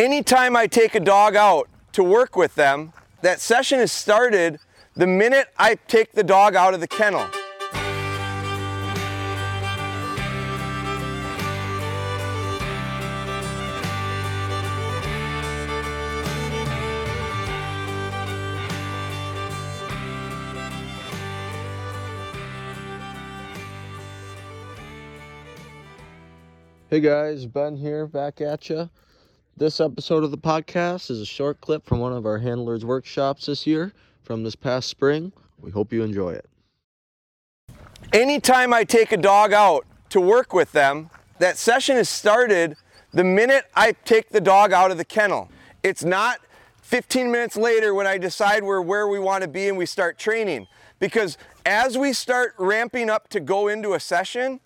Anytime I take a dog out to work with them, that session is started the minute I take the dog out of the kennel. Hey guys, Ben here, back at you. This episode of the podcast is a short clip from one of our handlers' workshops this year from this past spring. We hope you enjoy it. Anytime I take a dog out to work with them, that session is started the minute I take the dog out of the kennel. It's not 15 minutes later when I decide we're where we want to be and we start training. Because as we start ramping up to go into a session,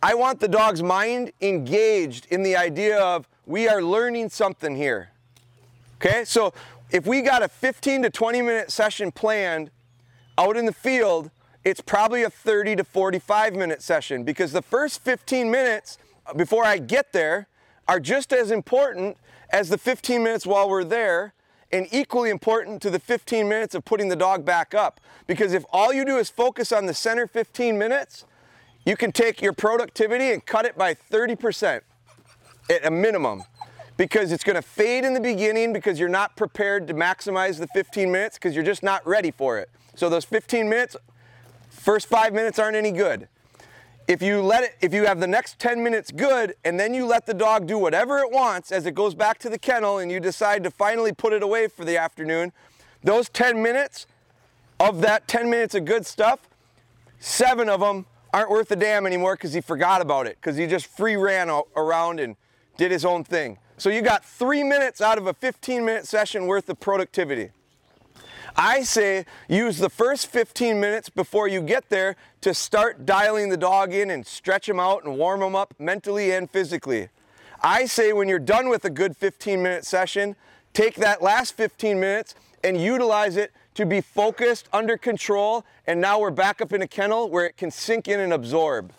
I want the dog's mind engaged in the idea of we are learning something here. Okay, so if we got a 15 to 20 minute session planned out in the field, it's probably a 30 to 45 minute session because the first 15 minutes before I get there are just as important as the 15 minutes while we're there and equally important to the 15 minutes of putting the dog back up. Because if all you do is focus on the center 15 minutes, you can take your productivity and cut it by 30% at a minimum because it's going to fade in the beginning because you're not prepared to maximize the 15 minutes because you're just not ready for it. So those 15 minutes, first five minutes aren't any good. If you let it, if you have the next 10 minutes good and then you let the dog do whatever it wants as it goes back to the kennel and you decide to finally put it away for the afternoon, those 10 minutes of that 10 minutes of good stuff, seven of them aren't worth a damn anymore because he forgot about it because he just free ran around and did his own thing. So you got three minutes out of a 15 minute session worth of productivity. I say use the first 15 minutes before you get there to start dialing the dog in and stretch him out and warm him up mentally and physically. I say when you're done with a good 15 minute session, take that last 15 minutes and utilize it to be focused, under control, and now we're back up in a kennel where it can sink in and absorb.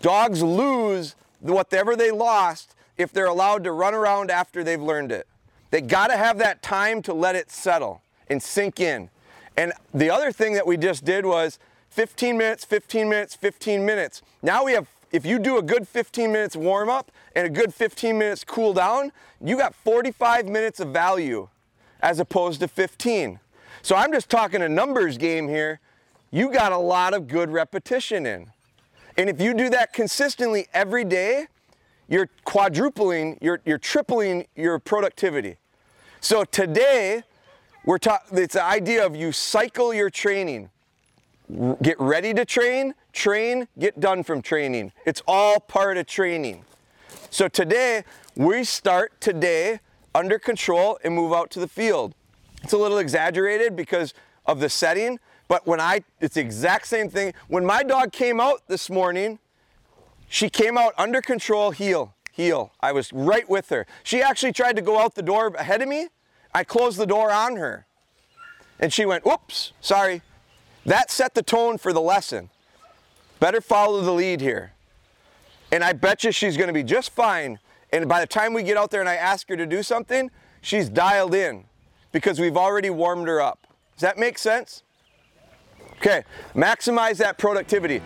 Dogs lose whatever they lost if they're allowed to run around after they've learned it. They gotta have that time to let it settle and sink in. And the other thing that we just did was 15 minutes, 15 minutes, 15 minutes. Now we have, if you do a good 15 minutes warm up and a good 15 minutes cool down, you got 45 minutes of value as opposed to 15. So I'm just talking a numbers game here. You got a lot of good repetition in. And if you do that consistently every day, you're quadrupling, you're, you're tripling your productivity. So today, we're talking, it's the idea of you cycle your training. Get ready to train, train, get done from training. It's all part of training. So today, we start today under control and move out to the field. It's a little exaggerated because of the setting, but when I, it's the exact same thing. When my dog came out this morning, she came out under control, heel, heel. I was right with her. She actually tried to go out the door ahead of me. I closed the door on her. And she went, whoops, sorry. That set the tone for the lesson. Better follow the lead here. And I bet you she's gonna be just fine. And by the time we get out there and I ask her to do something, she's dialed in because we've already warmed her up. Does that make sense? Okay, maximize that productivity.